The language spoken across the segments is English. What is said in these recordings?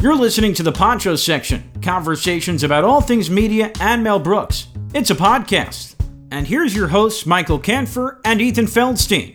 You're listening to the Poncho section, conversations about all things media and Mel Brooks. It's a podcast. And here's your hosts, Michael Kanfer and Ethan Feldstein.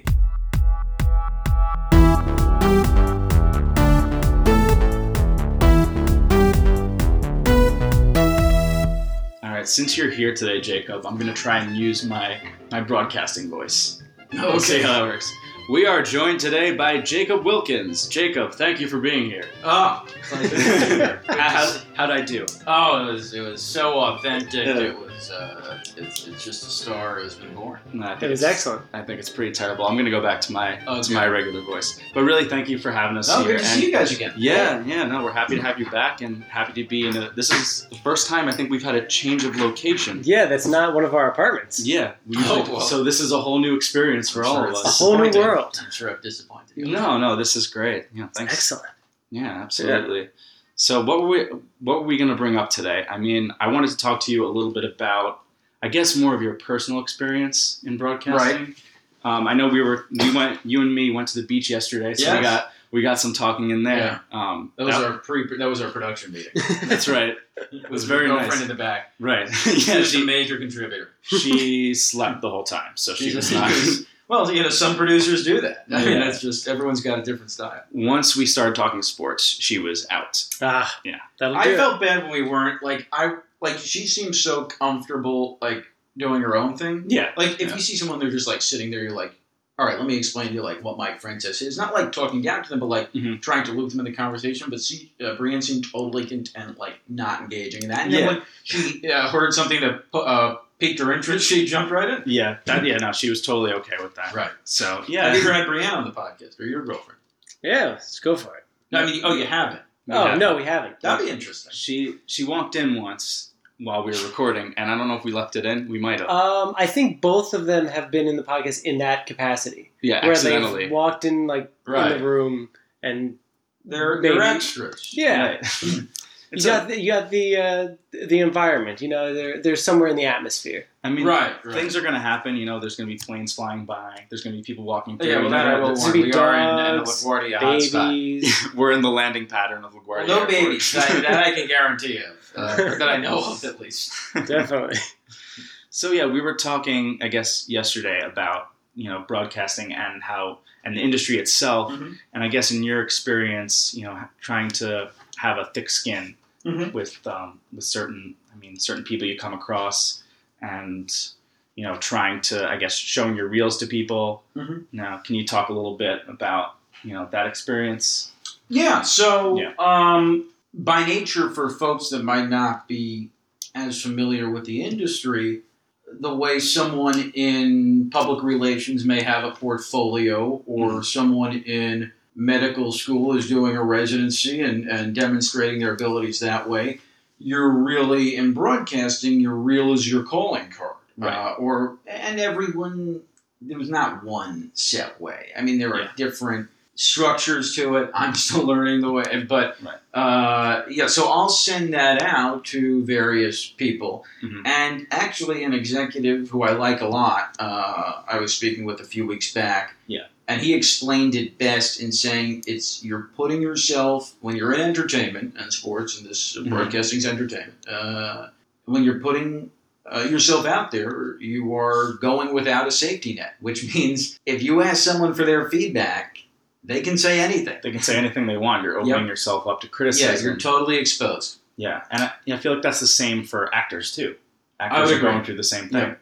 All right, since you're here today, Jacob, I'm going to try and use my, my broadcasting voice. Okay. We'll see how that works. We are joined today by Jacob Wilkins. Jacob, thank you for being here. Ah. Oh, How, how, how'd I do? oh, it was it was so authentic. Yeah. It was uh, it's, it's just a star has been born. No, I think It was it's- excellent. I think it's pretty terrible. I'm going to go back to my to my regular voice. But really, thank you for having us Oh, here. good to And- see you guys again. Yeah, yeah, no, we're happy to have you back and happy to be in a. This is the first time I think we've had a change of location. Yeah, that's not one of our apartments. Yeah, we Oh, usually- well. so this is a whole new experience for I'm all sure of us. A whole new world. I'm sure I've disappointed you. No, no, this is great. Yeah, thanks. Excellent. Yeah, absolutely. So what were we what were we going to bring up today? I mean, I wanted to talk to you a little bit about I guess more of your personal experience in broadcasting. Um, I know we were we went you and me went to the beach yesterday, so we got we got some talking in there. Um, That was that- our pre. That was our production meeting. that's right. It was very girlfriend nice. in the back. Right. Yeah, yeah, she's a major contributor. she slept the whole time, so she was not. Well, you know, some producers do that. I mean, Yeah. that's just everyone's got a different style. Once we started talking sports, she was out. Ah, Yeah. I do it. felt bad when we weren't like I like she seems so comfortable like doing her own thing. Yeah. Like if Yeah. you see someone they're just like sitting there, you're like, all right, let me explain to you like what Mike Francesa is. Not like talking down to them, but like Mhm. trying to loop them in the conversation. But see, uh, Brienne seemed totally content, like not engaging in that. And then Yeah. when she uh, heard something that pu- uh, piqued her interest, she jumped right in. Yeah. That, yeah. No, she was totally okay with that. Right. So Yeah. Have you ever had Brienne on the podcast or your girlfriend? Yeah, let's go for it. No, I mean, oh, you haven't. Oh Yeah. no, we haven't. That'd be interesting. She she walked in once while we were recording, and I don't know if we left it in. We might have. Um, I think both of them have been in the podcast in that capacity, yeah, where accidentally. they've walked in like Right. in the room and They're they're Maybe. extras. yeah, Right. you It's got a- the, you got the uh, the environment. You know, they're they're somewhere in the atmosphere. I mean, Right, right. things are going to happen. You know, there's going to be planes flying by. There's going to be people walking through. Yeah, well, that know, I will it's- warn. Maybe We are in, in the LaGuardia hotspot. Babies. We're in the landing pattern of LaGuardia. Well, no Airport. babies. that, that I can guarantee you. Uh, that I know of, at least. Definitely. So yeah, we were talking, I guess, yesterday about you know broadcasting and how and the industry itself, Mhm. and I guess in your experience, you know, trying to have a thick skin Mhm. with um, with certain, I mean, certain people you come across, and you know, trying to, I guess, showing your reels to people. Mhm. Now, can you talk a little bit about you know that experience? Yeah. So, Yeah. um, by nature, for folks that might not be as familiar with the industry, the way someone in public relations may have a portfolio, or someone in medical school is doing a residency and, and demonstrating their abilities that way, you're really in broadcasting. Your reel is your calling card, Right. uh, or and everyone. There was not one set way. I mean, there are Yeah. different structures to it. I'm still learning the way, but Right. uh, yeah. So I'll send that out to various people, Mhm. and actually, an executive who I like a lot. Uh, I was speaking with a few weeks back. Yeah. And he explained it best in saying it's you're putting yourself when you're in entertainment and sports and this Mhm. broadcasting's entertainment. Uh, when you're putting uh, yourself out there, you are going without a safety net, which means if you ask someone for their feedback, they can say anything. They can say anything they want. You're opening yourself up to criticism Yeah, you're totally exposed. Yeah, and I, I feel like that's the same for actors too. Actors are going through the same thing. Yeah.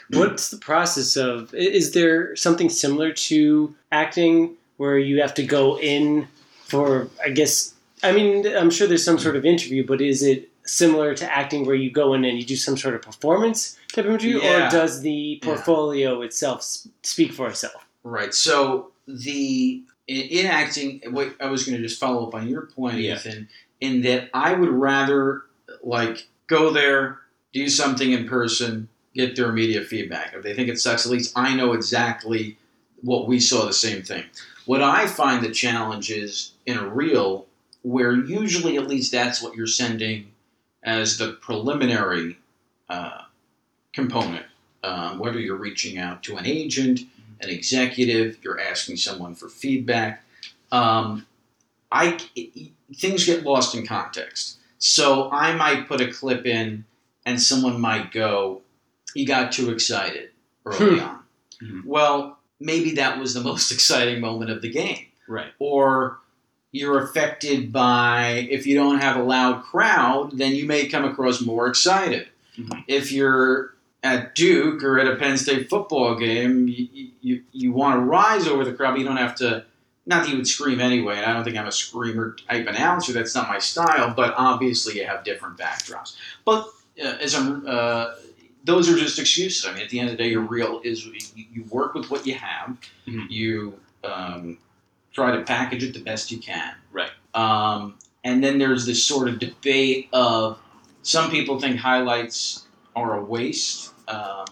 What's the process of? Is there something similar to acting where you have to go in for? I guess. I mean, I'm sure there's some sort of interview, but is it similar to acting where you go in and you do some sort of performance type of interview, Yeah. or does the portfolio itself speak for itself? Right. So the in, in acting, what I was going to just follow up on your point, Yeah. Ethan, in that I would rather like go there, do something in person, get their immediate feedback. If they think it sucks, at least I know exactly what we saw the same thing. What I find the challenge is in a reel, where usually at least that's what you're sending as the preliminary uh, component. Um, whether you're reaching out to an agent, an executive, you're asking someone for feedback. Um, I things get lost in context. So I might put a clip in, and someone might go, "You got too excited early on." Mhm. Well, maybe that was the most exciting moment of the game Right. or you're affected by if you don't have a loud crowd, then you may come across more excited. Mhm. If you're at Duke or at a Penn State football game, you, you, you want to rise over the crowd, but you don't have to. Not that you would scream anyway, and I don't think I'm a screamer type announcer. That's not my style. But obviously, you have different backdrops. But uh, as I'm, uh, those are just excuses. I mean, at the end of the day, your real is you, work with what you have. Mhm. You um, try to package it the best you can. Right. Um, and then there's this sort of debate of some people think highlights are a waste um,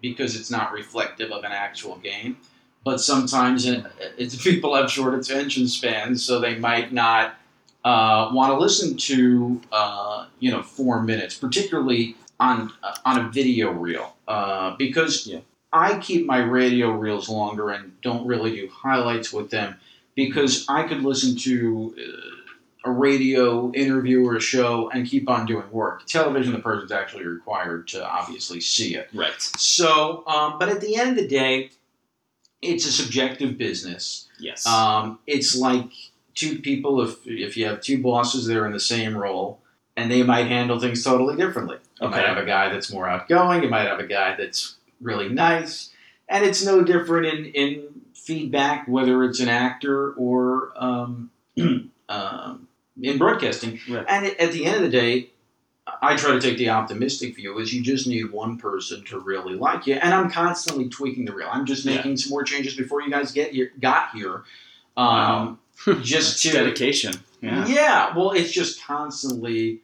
because it's not reflective of an actual game. But sometimes it, it's, people have short attention spans, so they might not uh, want to listen to uh, you know four minutes, particularly on uh, on a video reel, uh, because Yeah. I keep my radio reels longer and don't really do highlights with them because I could listen to uh, a radio interview or a show and keep on doing work. Television, the person's actually required to obviously see it. Right. So, um, but at the end of the day, it's a subjective business. Yes. Um, it's like two people. If if you have two bosses, they're in the same role, and they might handle things totally differently. You might have a guy that's more outgoing. You might have a guy that's really nice, and it's no different in in feedback, whether it's an actor or um, um, in broadcasting. Right. And at the end of the day. I try to take the optimistic view is you just need one person to really like you, and I'm constantly tweaking the reel. I'm just Yeah. making some more changes before you guys get here, got here. Wow. Um, just to dedication. Yeah. yeah, well, it's just constantly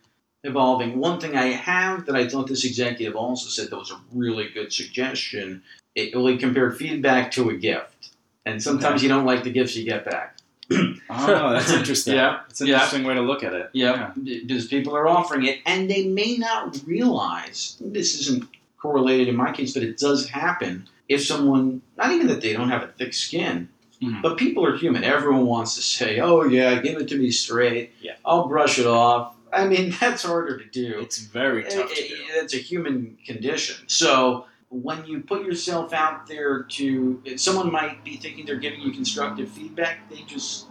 evolving. One thing I have that I thought this executive also said that was a really good suggestion. It really compared feedback to a gift, and sometimes you don't like the gifts you get back. Oh, that's interesting. Yeah. It's an Yeah. interesting way to look at it. Yeah, because people are offering it, and they may not realize this isn't correlated in my case, but it does happen. If someone, not even that they don't have a thick skin, Mhm. but people are human. Everyone wants to say, "Oh yeah, give it to me straight. Yeah. I'll brush it off." I mean, that's harder to do. It's very tough to do. it- That's a human condition. So when you put yourself out there to, someone might be thinking they're giving you constructive feedback. They just,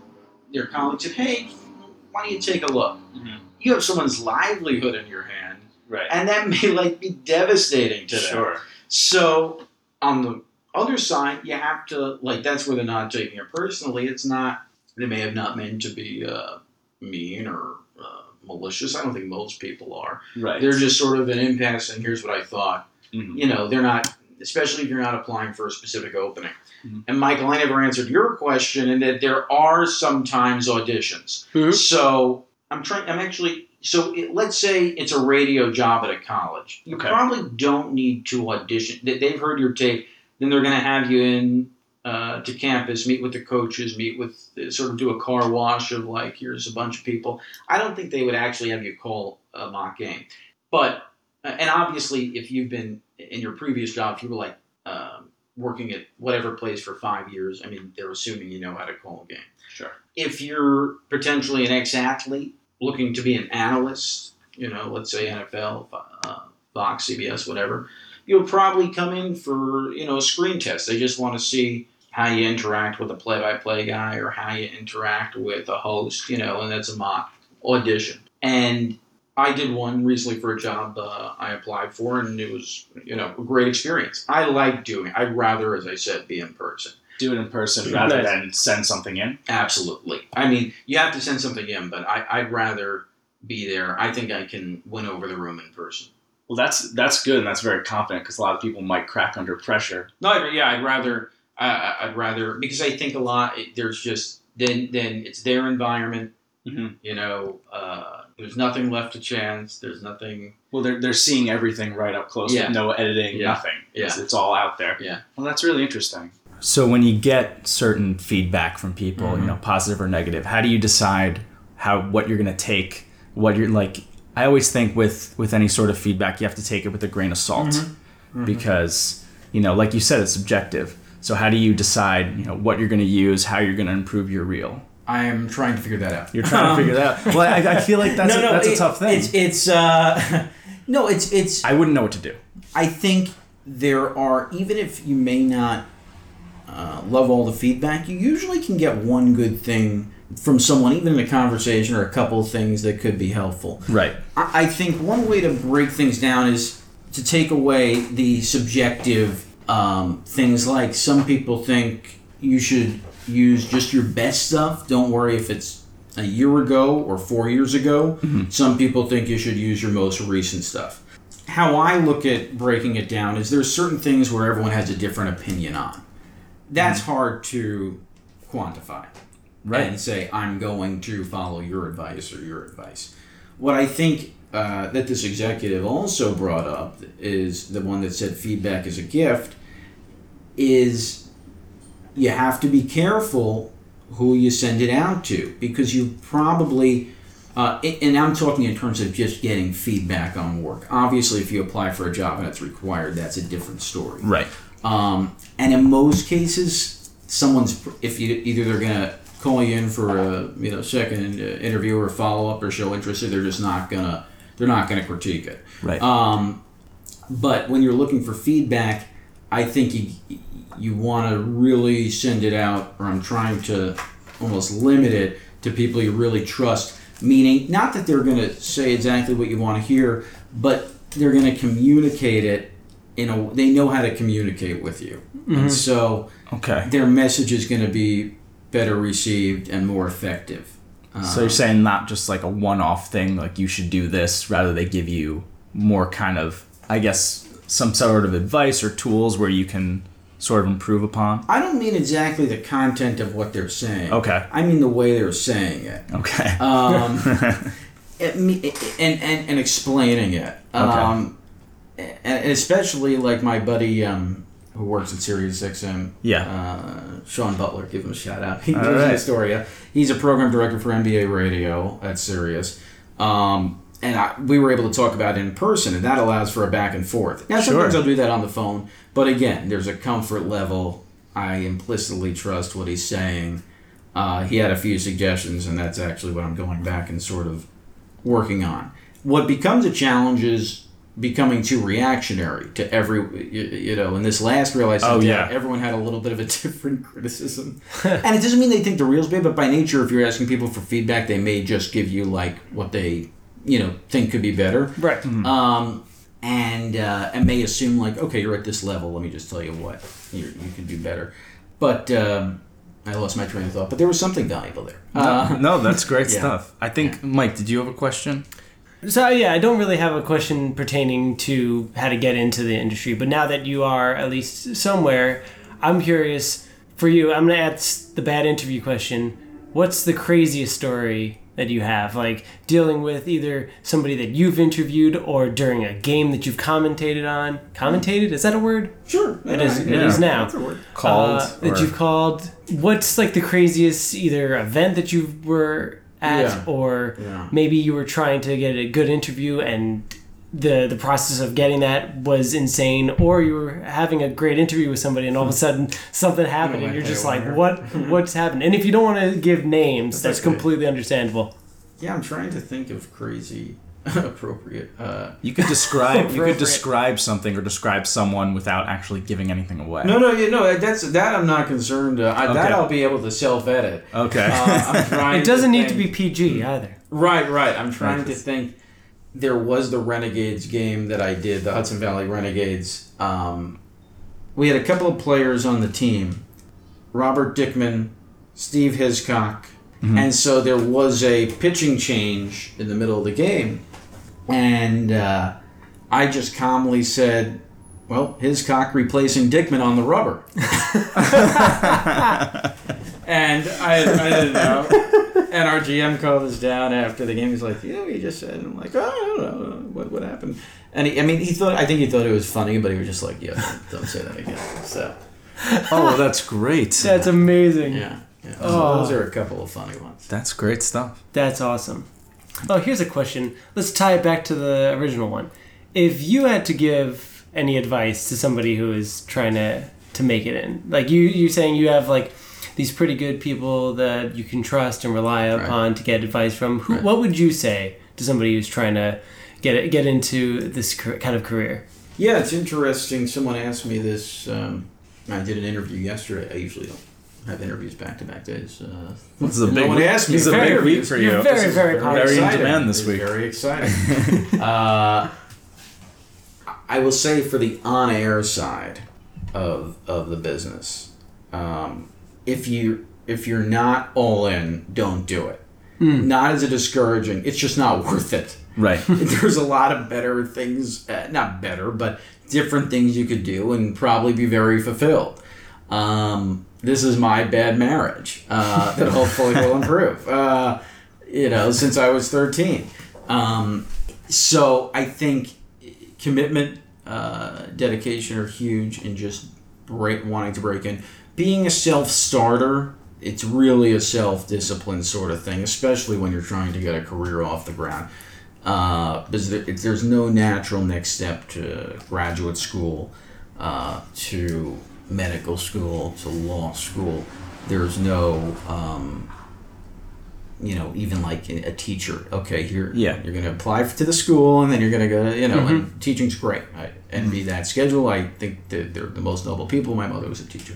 their colleague said, "Hey, why don't you take a look?" Mhm. You have someone's livelihood in your hand, Right. and that may like be devastating to them. Sure. So on the other side, you have to like that's where they're not taking it personally. It's not they may have not meant to be uh, mean or malicious. I don't think most people are. Right. They're just sort of an impasse. And here's what I thought. Mhm. You know, they're not. Especially if you're not applying for a specific opening. Mhm. And Michael, I never answered your question in that there are sometimes auditions. Mhm. So I'm trying. I'm actually. So it, let's say it's a radio job at a college. You Okay. probably don't need to audition. They- They've heard your tape. Then they're going to have you in uh, to campus, meet with the coaches, meet with sort of do a car wash of like here's a bunch of people. I don't think they would actually have you call a mock game, but and obviously if you've been in your previous job, if you were like um, working at whatever place for five years, I mean they're assuming you know how to call a game Sure. if you're potentially an ex-athlete looking to be an analyst, you know, let's say NFL, uh, Fox, CBS, whatever, you'll probably come in for you know a screen test. They just want to see how you interact with a play-by-play guy or how you interact with a host, you know, and that's a mock audition. And I did one recently for a job uh, I applied for, and it was you know a great experience. I like doing. It. I'd rather, as I said, be in person. Do it in person rather than send something in. Absolutely. I mean, you have to send something in, but I, I'd rather be there. I think I can win over the room in person. Well, that's that's good and that's very confident because a lot of people might crack under pressure. No, I'd, yeah, I'd rather. I I- I'd rather because I think a lot. There's just then then it's their environment. Mhm. You know, uh, there's nothing left to chance. There's nothing. Well, they're, they're seeing everything right up close Yeah. with no editing, Yeah. nothing. It's, Yeah. it's all out there. Yeah. Well, that's really interesting. So when you get certain feedback from people, Mm-hmm. you know, positive or negative, how do you decide how what you're going to take? What you're like I always think with with any sort of feedback, you have to take it with a grain of salt Mm-hmm. because, you know, like you said it's subjective. So how do you decide, you know, what you're going to use, how you're going to improve your reel? I am trying to figure that out. You're trying to figure that out. Well, I, I feel like that's a, that's a tough thing. It's it's uh, no, it's it's. I wouldn't know what to do. I think there are even if you may not uh, love all the feedback, you usually can get one good thing from someone, even in a conversation or a couple of things that could be helpful. Right. I I think one way to break things down is to take away the subjective um, things like some people think you should use just your best stuff. Don't worry if it's a year ago or four years ago. Some people think you should use your most recent stuff. How I look at breaking it down is there's certain things where everyone has a different opinion on. That's hard to quantify Right. and say I'm going to follow your advice or your advice. What I think uh, that this executive also brought up is the one that said feedback is a gift. Is you have to be careful who you send it out to because you probably uh, and I'm talking in terms of just getting feedback on work. Obviously, if you apply for a job and it's required, that's a different story. Right. Um, and in most cases, someone's if you either they're gonna call you in for a you know second uh, interview or follow up or show interest, they're just not gonna they're not gonna critique it. Right. Um, but when you're looking for feedback, I think you you want to really send it out, or I'm trying to almost limit it to people you really trust. Meaning, not that they're going to say exactly what you want to hear, but they're going to communicate it in a. They know how to communicate with you, and so okay. their message is going to be better received and more effective. So you're saying not just like a one-off thing, like you should do this. Rather, they give you more kind of, I guess, some sort of advice or tools where you can sort of improve upon. I don't mean exactly the content of what they're saying. Okay. I mean the way they're saying it. Okay. um, it and, and, and explaining it. Um, and and especially like my buddy um, who works at Sirius XM, Yeah. uh, Sean Butler, give him a shout out. He All lives in right. Astoria. He's a program director for NBA Radio at Sirius. Um, and I, we were able to talk about it in person, and that allows for a back and forth. Now, sometimes Sure. I'll do that on the phone, but again, there's a comfort level. I implicitly trust what he's saying. Uh, he had a few suggestions, and that's actually what I'm going back and sort of working on. What becomes a challenge is becoming too reactionary to every, you, you know, in this last reel I sent Oh, yeah. everyone had a little bit of a different criticism. and it doesn't mean they think the reel's bad, but by nature, if you're asking people for feedback, they may just give you, like, what they, you know, think could be better. Right. Um, and uh, and may assume like, okay, you're at this level. Let me just tell you what you you can do better. But um, I lost my train of thought. But there was something valuable there. Uh, no, that's great yeah. stuff. I think, Mike, did you have a question? So yeah, I don't really have a question pertaining to how to get into the industry, but now that you are at least somewhere, I'm curious for you. I'm gonna ask the bad interview question. What's the craziest story that you have, like dealing with either somebody that you've interviewed or during a game that you've commentated on? Commentated is that a word? sure, It is. Yeah. is now. That's a word. Called Uh, that you've called. What's like the craziest either event that you were at, Yeah. or Yeah. maybe you were trying to get a good interview and the the process of getting that was insane, or you were having a great interview with somebody and all of a sudden something happened and you're just like, what what's happened? And if you don't want to give names, that's, okay. completely understandable. Yeah, I'm trying to think of crazy, appropriate. Uh, You could describe you could describe something or describe someone without actually giving anything away. no, no, you know that's that. I'm not concerned. Uh, I, That I'll be able to self edit. Okay. Uh, I'm. It doesn't need to be PG either. Right, right. I'm trying to think. There was the Renegades game that I did, the Hudson Valley Renegades. Um, we had a couple of players on the team Robert Dickman, Steve Hiscock. And so there was a pitching change in the middle of the game. And uh, I just calmly said, well, his cock replacing Dickman on the rubber. and I, I didn't know. And our GM called us down after the game. He's like, "You know, what you just said." And I'm like, "Oh, I don't know what what happened." And he, I mean, he thought I think he thought it was funny, but he was just like, "Yeah, don't, don't say that again." So oh, that's great. That's amazing. yeah, yeah. So Oh. those are a couple of funny ones. That's great stuff. That's awesome. Oh, here's a question. Let's tie it back to the original one. If you had to give any advice to somebody who is trying to to make it in, like you you saying you have like these pretty good people that you can trust and rely Right. upon to get advice from. Who, Right. What would you say to somebody who's trying to get it, get into this kind of career? Yeah, it's interesting. Someone asked me this. Um, I did an interview yesterday. I usually don't have interviews back to back days. Uh, This is a no big. one asked me. This is a Very- big week for you. You're very, This is very popular. Very in demand this week. Very exciting. uh, I will say for the on-air side of of the business, um, if you if you're not all in, don't do it. Not as a discouraging. It's just not worth it. Right. There's a lot of better things, uh, not better, but different things you could do and probably be very fulfilled. Um, this is my bad marriage uh, that hopefully will improve. Uh, you know, since I was 13. Um, so I think commitment, uh, dedication are huge, and just break, wanting to break in. Being a self starter, it's really a self discipline sort of thing, especially when you're trying to get a career off the ground. Uh, because there's no natural next step to graduate school, uh, to medical school, to law school. There's no, um, you know, even like a teacher. Okay, here, Yeah. you're going to apply to the school, and then you're going to go. You know, and teaching's great. I envy that schedule. I think that they're the most noble people. My mother was a teacher,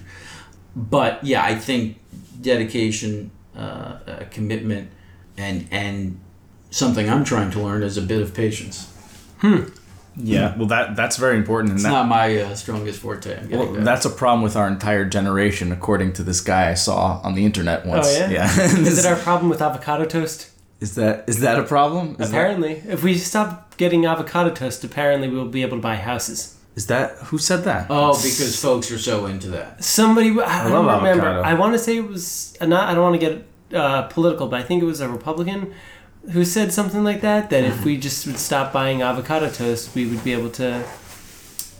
but yeah, I think dedication, uh, uh, commitment, and and something I'm trying to learn is a bit of patience. Yeah. Well, that that's very important, and It's that, not my uh, strongest forte. I'm well, getting there. that's a problem with our entire generation, according to this guy I saw on the internet once. Oh, yeah? Yeah. Is it our problem with avocado toast? Is that is that a problem? Is that, apparently, if we stop getting avocado toast, apparently we'll be able to buy houses. is that who said that? oh, because folks are so into that. Somebody, I, don't love remember. avocado. I want to say it was uh, not. I don't want to get uh, political, but I think it was a Republican who said something like that. That if we just would stop buying avocado toast, we would be able to,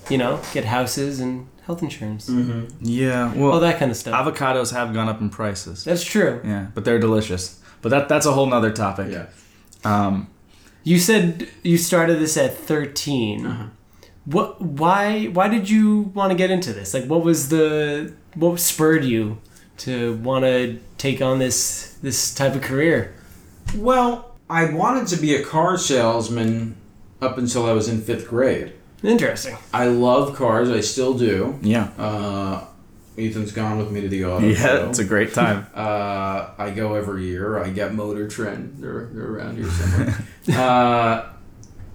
you know, get houses and health insurance, Yeah. well, all that kind of stuff. avocados have gone up in prices. That's true. Yeah, but they're delicious. But that that's a whole nother topic. Yeah. Um, You said you started this at 13 Uh-huh. What? Why? Why did you want to get into this? Like, what was the what spurred you to want to take on this this type of career? Well, I wanted to be a car salesman up until I was in fifth grade. Interesting. I love cars. I still do. yeah. Uh, Ethan's gone with me to the auto Yeah, show. it's a great time. Uh, I go every year. I get Motor Trend. They're, they're around here somewhere. uh,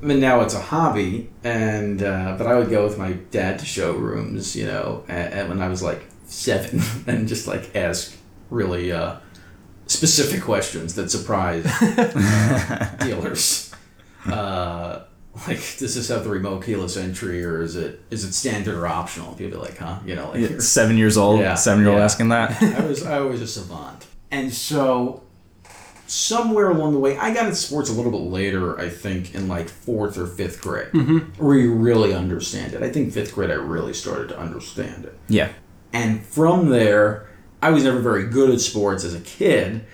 I mean, now it's a hobby, and uh, but I would go with my dad to showrooms, you know, and, and when I was like seven, and just like ask really uh, specific questions that surprise uh, dealers. Uh, like, does this have the remote keyless entry, or is it is it standard or optional? People be like, huh? You know, like seven years old. Yeah, seven year old yeah. asking that. I was I was a savant, and so somewhere along the way, I got into sports a little bit later. I think in like fourth or fifth grade, where you really understand it. I think fifth grade, I really started to understand it, Yeah. and from there, I was never very good at sports as a kid.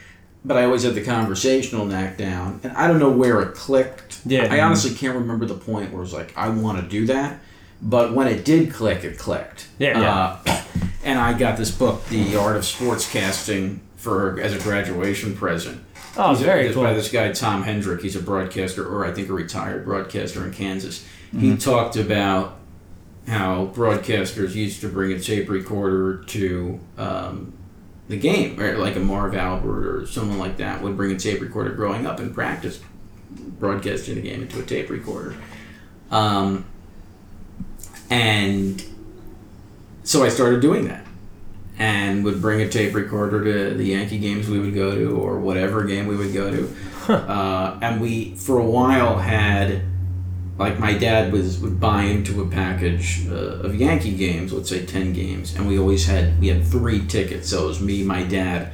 But I always had the conversational knack down, and I don't know where it clicked. Yeah. I honestly can't remember the point where it was like, I want to do that. But when it did click, it clicked. Yeah. Uh, and I got this book, The Art of Sportscasting, for as a graduation present. Oh, He's very cool. By this guy Tom Hedrick. He's a broadcaster, or I think a retired broadcaster in Kansas. Mm-hmm. He talked about how broadcasters used to bring a tape recorder to um, the game, or like a Marv Albert or someone like that would bring a tape recorder growing up and practice broadcasting the game into a tape recorder. Um, and so I started doing that and would bring a tape recorder to the Yankee games we would go to or whatever game we would go to. Uh, and we, for a while, had like my dad was would buy into a package uh, of Yankee games, let's say ten games, and we always had we had three tickets. So it was me, my dad,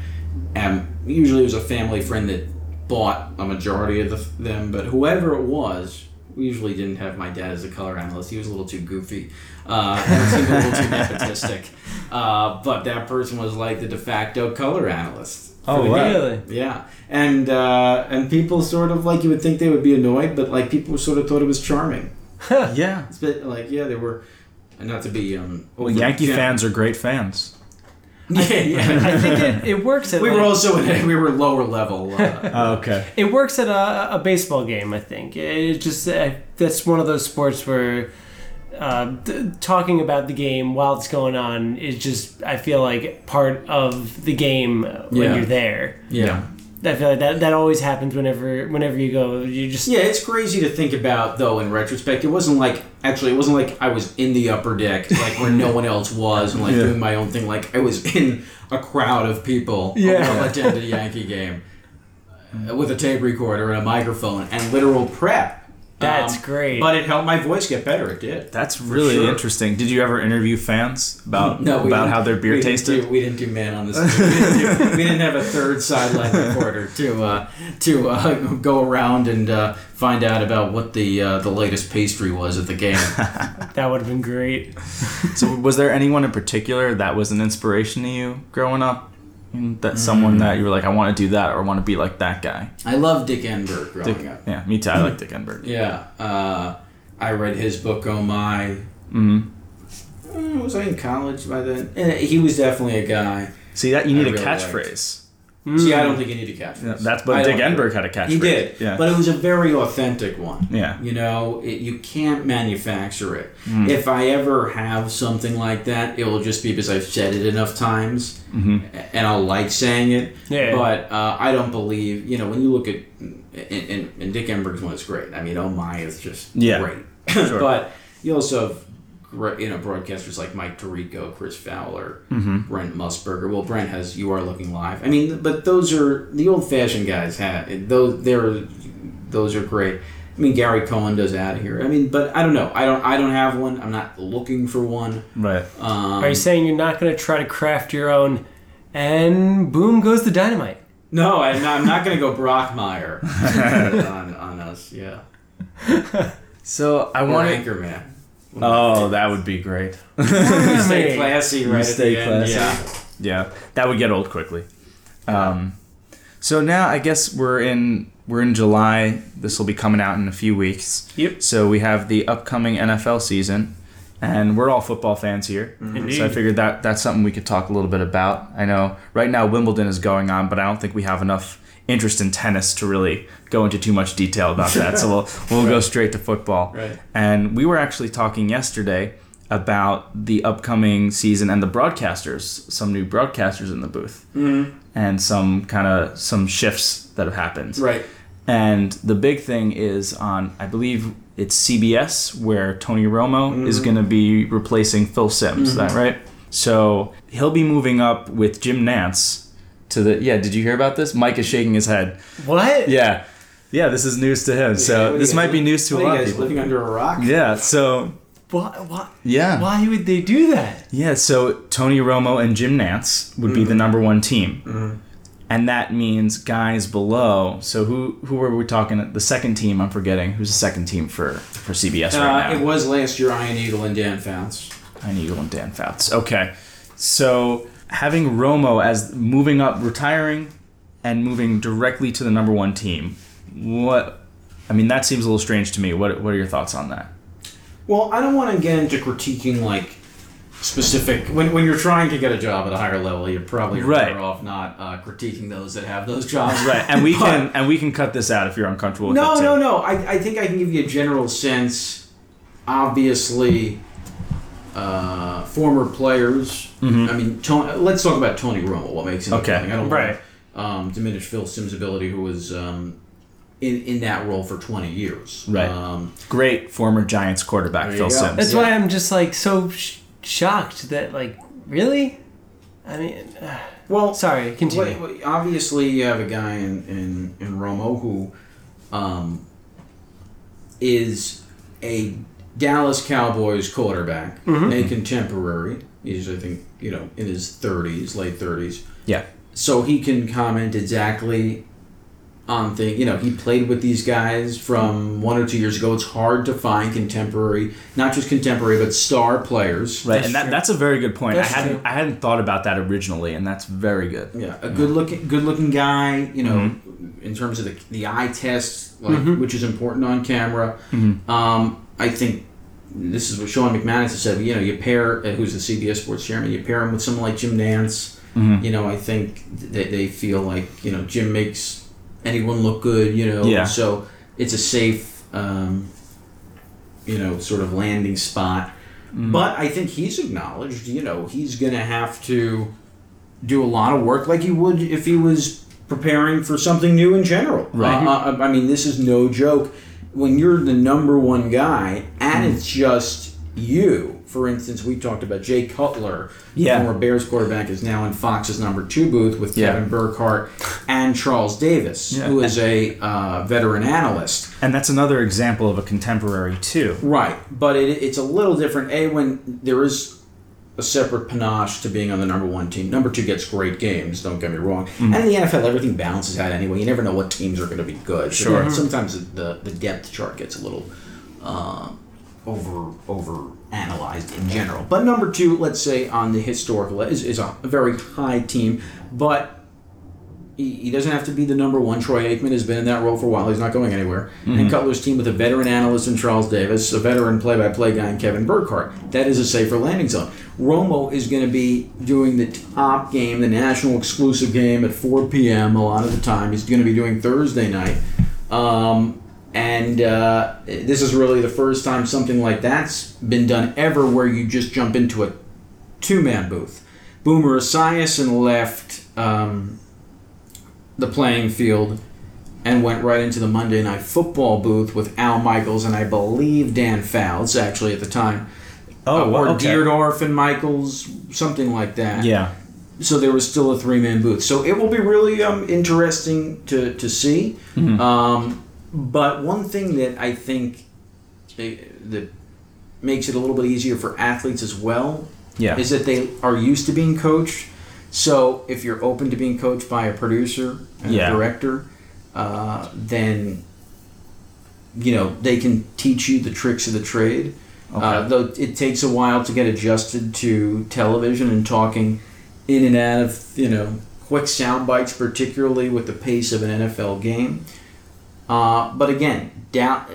and usually it was a family friend that bought a majority of the, them, but whoever it was, we usually didn't have my dad as a color analyst. He was a little too goofy, uh, seemed a little too nepotistic. Uh, but that person was like the de facto color analyst. For Oh, the wow. Really? Yeah, and uh, and people sort of like you would think they would be annoyed, but like people sort of thought it was charming. Yeah. It's been like yeah, they were, not to be um. Well, Yankee yeah. fans are great fans. Yeah, yeah. I think it, it works at we were also in, we were lower level. Uh, Oh, okay. It works at a, a baseball game, I think. It just uh, that's one of those sports where uh, th- talking about the game while it's going on is just I feel like part of the game when Yeah. you're there. yeah. I feel like that that always happens whenever whenever you go. You just Yeah, it's crazy to think about though. In retrospect, it wasn't like actually, it wasn't like I was in the upper deck, like where no one else was, and like Yeah. doing my own thing. Like I was in a crowd of people Yeah. who attended a Yankee game uh, with a tape recorder and a microphone and literal prep. That's Um, great. But it helped my voice get better. It did. That's really sure. interesting. Did you ever interview fans about No, about how their beer we didn't tasted? do- we didn't do man on this. we, didn't do- we didn't have a third sideline reporter to uh, to uh, go around and uh, find out about what the uh, the latest pastry was at the game. that would have been great. So, was there anyone in particular that was an inspiration to you growing up? And That someone that you were like, I want to do that, or I want to be like that guy. I love Dick Enberg growing Dick, up. yeah, me too. I like Dick Enberg. Yeah, uh, I read his book Oh My. hmm Uh, was I in college by then? Eh, he was definitely a guy. See that you need I a really catchphrase. See, I don't think you need a catchphrase. Yeah, that's I but Dick Enberg had a catchphrase. He did, Yeah. but it was a very authentic one. yeah. You know, it, you can't manufacture it. Mm. If I ever have something like that, it will just be because I've said it enough times, hmm and I'll like saying it. Yeah. But uh, I don't believe, you know, when you look at, and, and, Dick Enberg's one is great. I mean, Oh My is just Yeah. great. Sure. but you also have, great, you know, broadcasters like Mike Tirico, Chris Fowler, hmm Brent Musburger. Well, Brent has You Are Looking Live. I mean, but those are the old fashioned guys have those. They're those are great. I mean, Gary Cohen does out here. I mean, but I don't know. I don't. I don't have one. I'm not looking for one. Right. Um, Are you saying you're not going to try to craft your own? And boom goes the dynamite. no, I'm not, I'm not going to go Brockmeyer on, on us. Yeah, So I or want to. Anchorman. Oh, that would be great. Stay classy, right? stay at the end. Yeah. Yeah, that would get old quickly. Um, so now I guess we're in we're in July. This will be coming out in a few weeks. Yep. So we have the upcoming NFL season, and we're all football fans here. Indeed. So I figured that that's something we could talk a little bit about. I know right now Wimbledon is going on, but I don't think we have enough interest in tennis to really go into too much detail about that. so we'll we'll go straight to football. Right. And we were actually talking yesterday about the upcoming season and the broadcasters, some new broadcasters in the booth, Mhm. And some kind of some shifts that have happened. Right. And the big thing is on, I believe it's CBS, where Tony Romo is mm-hmm. going to be replacing Phil Simms. Is that mm-hmm. right? So he'll be moving up with Jim Nantz to the. Yeah, did you hear about this? Mike is shaking his head. What? Yeah, yeah, this is news to him. So this might be news to a what lot of people. living under a rock. Yeah. So Why? Why? yeah. Why would they do that? Yeah, so Tony Romo and Jim Nantz would be the number one team. And that means guys below. So who who are we talking? The second team, I'm forgetting. Who's the second team for, for CBS Uh, right it was last year Ian Eagle and Dan Fouts. I need and Dan Fouts. Okay. So having Romo as moving up, retiring, and moving directly to the number one team, what? I mean, that seems a little strange to me. What What are your thoughts on that? Well, I don't want to get into critiquing like specific. When, when you're trying to get a job at a higher level, you're probably Right. better off not uh, critiquing those that have those jobs. Right, and we But- can and we can cut this out if you're uncomfortable with No, no, no. I, I think I can give you a general sense. Obviously, uh, former players. Mhm. I mean, Tony, let's talk about Tony Romo. What makes him Okay. I don't Right. want to um, diminish Phil Simms' ability, who was um, in in that role for 20 years. Right. Um, Great former Giants quarterback Phil you. Simms. That's Yeah. why I'm just like so sh- shocked that like really. I mean, uh, well, sorry. Continue. Well, well, obviously, you have a guy in, in, in Romo who um, is a Dallas Cowboys quarterback, Mhm. a contemporary. He's, I think, you know, in his 30s, late 30s. Yeah. So he can comment exactly on things. You know, he played with these guys from one or two years ago. It's hard to find contemporary, not just contemporary, but star players. Right, That's and that, true. that's a very good point. That's I hadn't true. I hadn't thought about that originally, and that's very good. Yeah, a good looking, good looking guy. You know, Mm-hmm. in terms of the the eye test, like Mhm. which is important on camera. Mhm. Um, I think this is what Sean McManus has said. You know, you pair uh, who's the CBS Sports chairman. You pair him with someone like Jim Nantz. Mhm. You know, I think they, they feel like you know Jim makes anyone look good. You know, Yeah. so it's a safe, um, you know, sort of landing spot. Mm-hmm. But I think he's acknowledged. You know, he's going to have to do a lot of work like he would if he was preparing for something new in general. Right. Uh, uh, I mean, this is no joke. When you're the number one guy and Mm-hmm. it's just you. For instance, we talked about Jay Cutler, Yeah. former Bears quarterback, is now in Fox's number two booth with Yeah. Kevin Burkhardt and Charles Davis, Yeah. who is a uh, veteran analyst. And that's another example of a contemporary too. Right, but it, it's a little different. A when there is a separate panache to being on the number one team. Number two gets great games. Don't get me wrong. And in the NFL, everything balances out anyway. You never know what teams are going to be good. So Sure. Sometimes the the depth chart gets a little uh, over over analyzed in general. But number two, let's say on the historical is, is a very high team, but he, he doesn't have to be the number one. Troy Aikman has been in that role for a while. He's not going anywhere. And Cutler's team with a veteran analyst in Charles Davis, a veteran play-by-play guy in Kevin Burkhardt. That is a safer landing zone. Romo is going to be doing the top game, the national exclusive game at 4 p.m. a lot of the time. He's going to be doing Thursday night. Um, and uh, this is really the first time something like that's been done ever where you just jump into a two-man booth. Boomer Esiason left um, the playing field and went right into the Monday Night Football booth with Al Michaels and I believe Dan Fouts actually at the time. Oh, Uh, or okay. Dierdorf and Michaels, something like that. Yeah. So there was still a three-man booth. So it will be really um, interesting to, to see. Mm-hmm. Um, but one thing that I think that makes it a little bit easier for athletes as well Yeah. is that they are used to being coached. So if you're open to being coached by a producer and Yeah. a director, uh, then you know they can teach you the tricks of the trade. Uh, though it takes a while to get adjusted to television and talking in and out of you know quick sound bites, particularly with the pace of an NFL game. Uh, but again, down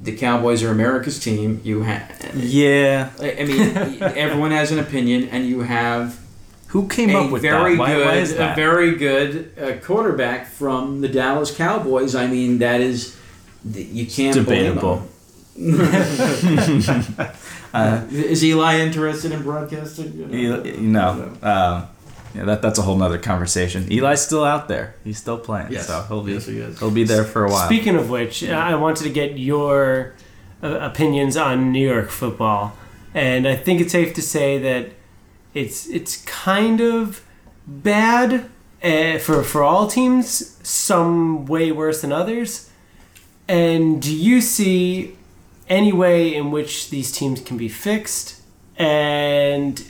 the Cowboys are America's team. You have yeah. I mean, everyone has an opinion, and you have Who came up with very that? Why, good, why is a very good uh, quarterback from the Dallas Cowboys. I mean, that is you can't Debatable. Uh, is Eli interested in broadcasting? You know? Eli, know, um, yeah, that that's a whole nother conversation. Eli's still out there. He's still playing, Yes. so he'll be Yes, he is. he'll be there for a while. Speaking of which, I wanted to get your uh, opinions on New York football, and I think it's safe to say that it's it's kind of bad uh, for for all teams. Some way worse than others. And do you see any way in which these teams can be fixed? And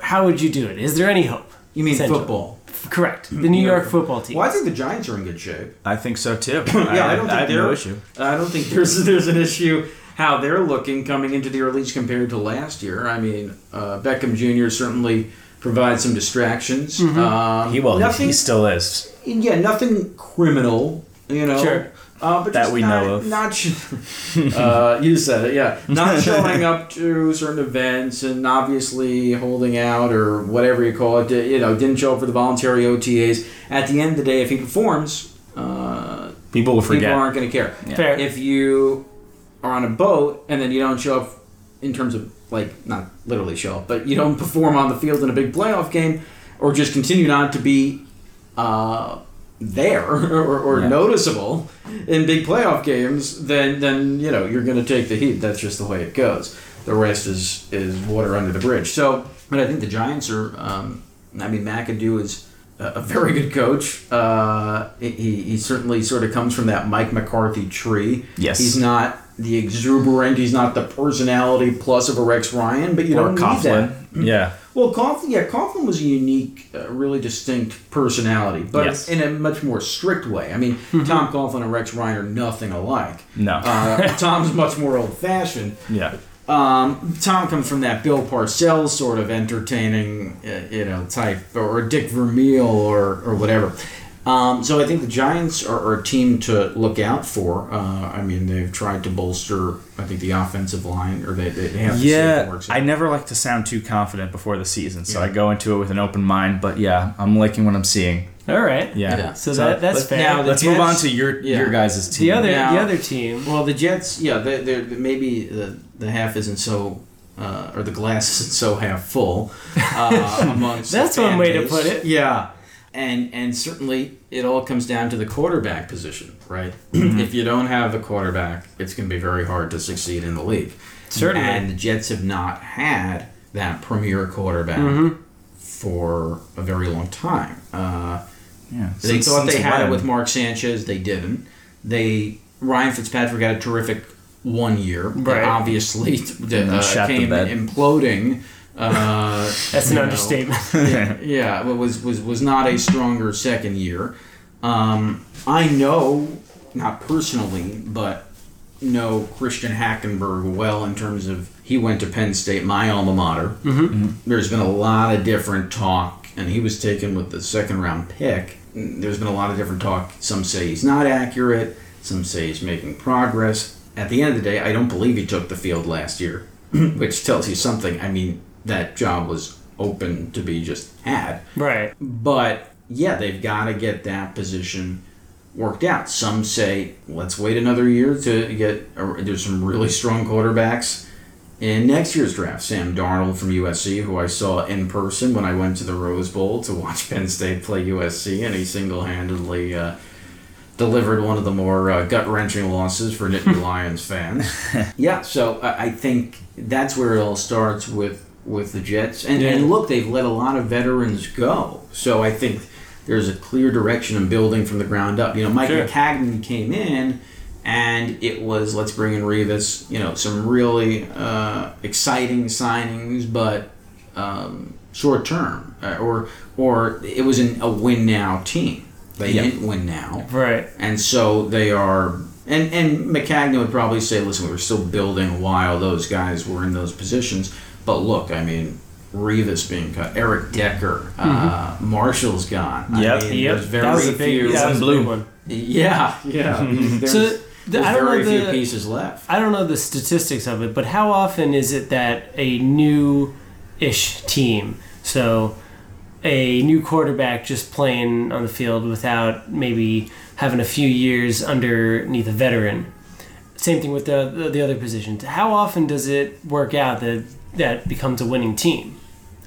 how would you do it? Is there any hope? You mean Essentially. football? Correct. The New York football team. Well, I think the Giants are in good shape. I think so too. Yeah, I don't think have they're. no issue. I don't think there's there's an issue how they're looking coming into the release compared to last year. I mean, uh, Beckham Jr. certainly provides some distractions. Um, He will. He, Nothing, he still is. yeah, nothing criminal. You know. Sure. Uh, but That just we not, know of. Not sh- uh, you said it, yeah. Not showing up to certain events and obviously holding out or whatever you call it. You know, didn't show up for the voluntary OTAs. At the end of the day, if he performs, uh, People will forget. people aren't going to care. Fair. If you are on a boat and then you don't show up in terms of like not literally show up, but you don't perform on the field in a big playoff game, or just continue not to be uh, there or, or Yeah. noticeable in big playoff games, then then you know you're going to take the heat. That's just the way it goes. The rest is is water under the bridge. So, but I think the Giants are. Um, I mean, McAdoo is a very good coach. Uh, he, he certainly sort of comes from that Mike McCarthy tree. Yes. He's not the exuberant. He's not the personality plus of a Rex Ryan, but you or don't need that. Coughlin. Yeah. Well, Coughlin, yeah, Coughlin was a unique, uh, really distinct personality, but Yes. in a much more strict way. I mean, Tom Coughlin and Rex Ryan are nothing alike. No. Uh, Tom's much more old-fashioned. yeah. Um, Tom comes from that Bill Parcells sort of entertaining, uh, you know, type, or Dick Vermeil, or or whatever. Um, so I think the Giants are, are a team to look out for. Uh, I mean, they've tried to bolster. I think the offensive line, or they, they they have to see if it Yeah. I never like to sound too confident before the season, so Yeah. I go into it with an open mind. But yeah, I'm liking what I'm seeing. All right. Yeah. Yeah. So, that that's let- fair. now Let's move on to your yeah. your guys' team. the other Now- the other team. Well, the Jets, yeah, they they're, maybe the the half isn't so, uh, or the glass isn't so half full. Uh, amongst the That's one fan way to put it. Yeah, and and certainly it all comes down to the quarterback position, right? if you don't have the quarterback, it's going to be very hard to succeed in the league. Certainly. and the Jets have not had that premier quarterback Mhm. for a very long time. Uh, yeah. they Since- thought they had it with Mark Sanchez. They didn't. They Ryan Fitzpatrick had a terrific one year. Right. obviously uh, came imploding. Uh, That's an know, understatement. yeah, it was was was not a stronger second year. Um, I know, not personally, but know Christian Hackenberg well in terms of he went to Penn State, my alma mater. Mm-hmm. There's been a lot of different talk, and he was taken with the second round pick. There's been a lot of different talk. Some say he's not accurate. Some say he's making progress. At the end of the day, I don't believe he took the field last year, which tells you something. I mean, that job was open to be just had. Right. But yeah, they've got to get that position worked out. Some say let's wait another year to get. There's some really strong quarterbacks in next year's draft. Sam Darnold from USC, who I saw in person when I went to the Rose Bowl to watch Penn State play USC, and he single-handedly. Uh, Delivered one of the more uh, gut wrenching losses for Nittany Lions fans. Yeah, so I think that's where it all starts with with the Jets. And, and look, they've let a lot of veterans go. So I think there's a clear direction in building from the ground up. You know, Mike Sure. Maccagnan came in, and it was let's bring in Revis. You know, some really uh, exciting signings, but um, short term, uh, or or it was an, a win now team. They Yeah. didn't win now. Right. And so they are, and and Maccagnan would probably say, listen, we were still building while those guys were in those positions. But look, I mean, Revis being cut, Eric Decker, uh, Marshall's gone. Mm-hmm. Yep. I mean, Yep. there's very that was a big. few. Was Blue. one. Yeah, yeah. there's So the, there's I don't very know few the pieces left. I don't know the statistics of it, but how often is it that a new-ish team, so a new quarterback just playing on the field without maybe having a few years underneath a veteran? Same thing with the, the the other positions. How often does it work out that that becomes a winning team?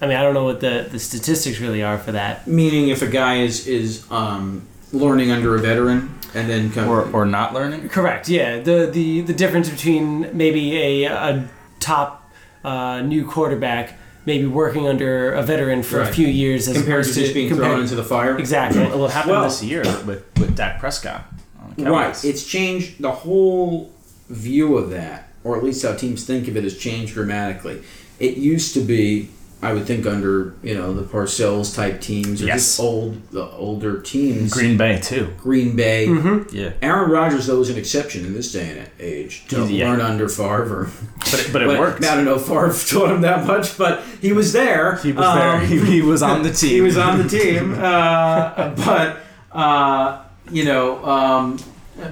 I mean, I don't know what the, the statistics really are for that. Meaning, if a guy is is um, learning under a veteran and then come, or or not learning. Correct. Yeah. The the the difference between maybe a a top uh, new quarterback maybe working under a veteran for a few years as compared to just being compared- thrown into the fire. exactly. Well, it happened Well- this year with with Dak Prescott. on the Right. It's changed the whole view of that, or at least how teams think of it, has changed dramatically. It used to be, I would think, under you know the Parcells type teams or Yes. just old the older teams. Green Bay too. Green Bay. Yeah, Aaron Rodgers, though, is an exception in this day and age to Yeah. learn under Favre. but it, but it But worked. I don't know if Favre taught him that much, but he was there. he was Um, there. He, he was on the team. he was on the team, uh, but uh, you know, um,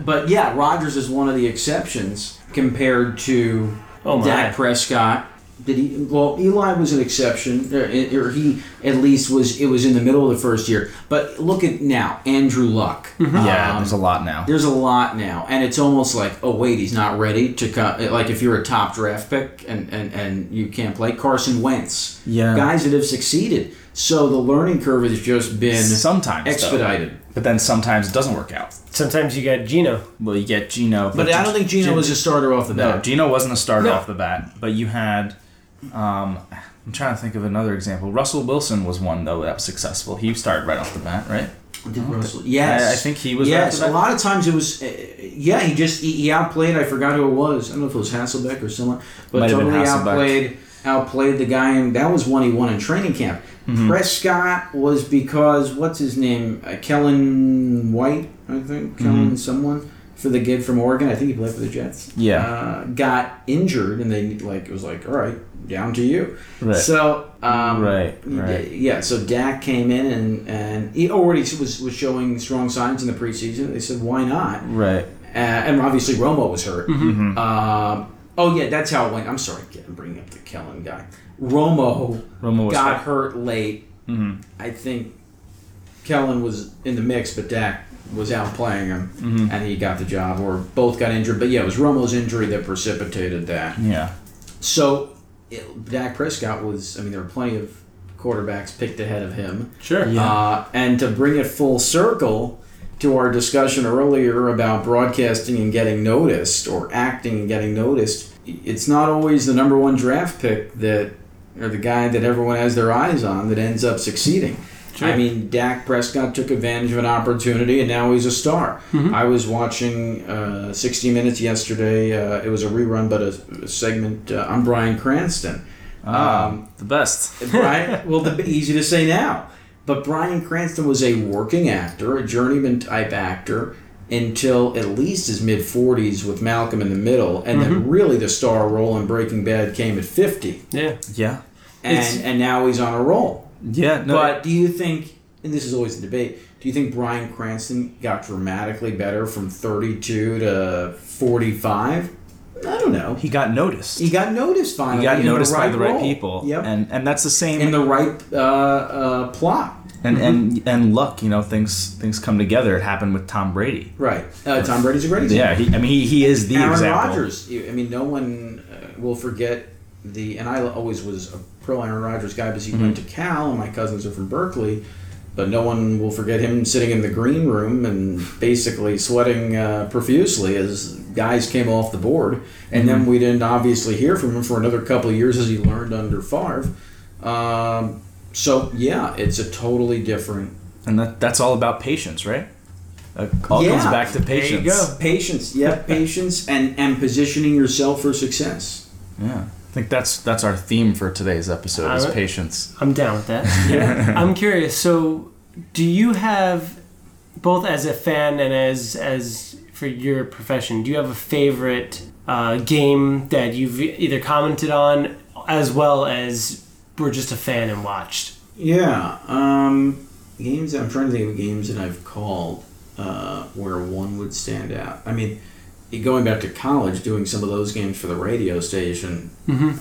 but yeah, Rodgers is one of the exceptions compared to Oh my. Dak Prescott. Did he? Well, Eli was an exception, or, or he at least was. It was in the middle of the first year. But look at now, Andrew Luck. Yeah, Um, there's a lot now. there's a lot now, and it's almost like, oh wait, he's not ready to come. Like if you're a top draft pick and and, and you can't play, Carson Wentz, Yeah. guys that have succeeded. So the learning curve has just been Sometimes though. Expedited. but then sometimes it doesn't work out. Sometimes you get Geno. Well, you get Geno, But I don't think Geno was a starter off the No, bat. Geno wasn't a starter No. off the bat, but you had. Um, I'm trying to think of another example. Russell Wilson was one though that was successful. He started right off the bat, right? Did Russell? Yes, I, I think he was. yes, right a off lot of times it was. Uh, yeah, he just he, he outplayed. I forgot who it was. I don't know if it was Hasselbeck or someone, but Might have been totally Hasselbeck. outplayed outplayed the guy, and that was one he won in training camp. Mm-hmm. Prescott was because what's his name? Uh, Kellen White, I think. Kellen Mm-hmm. someone. for the kid from Oregon. I think he played for the Jets. Yeah. uh, got injured, and they like it was like, all right, down to you. Right. So um, Right, right. yeah. So Dak came in and and he already was was showing strong signs in the preseason. They said, why not? Right. Uh, and obviously Romo was hurt. Mm-hmm. Um, oh yeah, that's how it went. I'm sorry, I'm bringing up the Kellen guy. Romo Romo was got hurt late. Mhm. I think Kellen was in the mix, but Dak was out playing him, Mm-hmm. and he got the job, or both got injured. But yeah, it was Romo's injury that precipitated that. Yeah. So it, Dak Prescott was. I mean, there were plenty of quarterbacks picked ahead of him. Sure. Uh, and to bring it full circle to our discussion earlier about broadcasting and getting noticed, or acting and getting noticed, it's not always the number one draft pick that, or the guy that everyone has their eyes on that ends up succeeding. I mean, Dak Prescott took advantage of an opportunity, and now he's a star. I was watching uh, 60 Minutes yesterday. Uh, it was a rerun, but a, a segment. Uh, I'm Bryan Cranston. Ah, Um, the best. Brian, well, the, easy to say now, but Bryan Cranston was a working actor, a journeyman type actor, until at least his mid 40s with Malcolm in the Middle, and then mm-hmm. really the star role in Breaking Bad came at 50, Yeah. Yeah. and and now he's on a roll. Yeah. No. But do you think, and this is always a debate, do you think Bryan Cranston got dramatically better from 32 to 45? I don't know. he got noticed. He got noticed finally. He got noticed the by the right role. people. Yep. And and that's the same. in the right uh, uh, plot. and and and luck. You know, things things come together. It happened with Tom Brady. Right. Uh, Tom Brady's a great example. Yeah. He, I mean, he, he is the Aaron example. Rodgers. I mean, no one uh, will forget the. And I always was a pro Aaron Rodgers guy because he went to Cal, and my cousins are from Berkeley. But no one will forget him sitting in the green room and basically sweating uh, profusely as guys came off the board. And then we didn't obviously hear from him for another couple of years as he learned under Favre. Um, so yeah, it's a totally different And that, that's all about patience, right? It all comes back to There you patience. go. patience. Yep, patience and and positioning yourself for success. Yeah. I think that's that's our theme for today's episode is Alright. patience. I'm down with that. Yeah. I'm curious. So, do you have both as a fan and as as for your profession? Do you have a favorite uh, game that you've either commented on as well as were just a fan and watched? Yeah. Um, games. I'm trying to think of games that I've called uh, where one would stand out. I mean, going back to college, doing some of those games for the radio station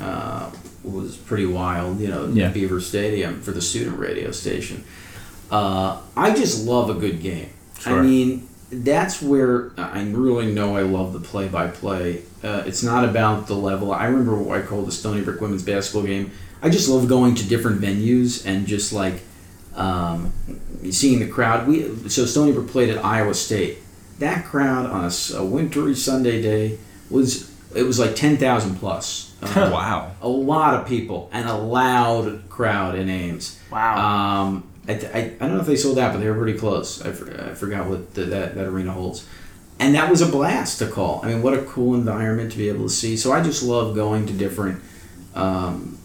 uh, was pretty wild. You know, Yeah. Beaver Stadium for the student radio station. Uh, I just love a good game. I mean, that's where I really know I love the play-by-play. Uh, it's not about the level. I remember what I called the Stony Brook women's basketball game. I just love going to different venues and just like um, seeing the crowd. We so Stony Brook played at Iowa State. That crowd on a wintry Sunday day was it was like ten thousand plus. Uh, wow. a lot of people and a loud crowd in Ames. Wow. Um, I, I, I don't know if they sold out, but they were pretty close. I, I forgot what the, that, that arena holds. And that was a blast to call. I mean, what a cool environment to be able to see. So I just love going to different um,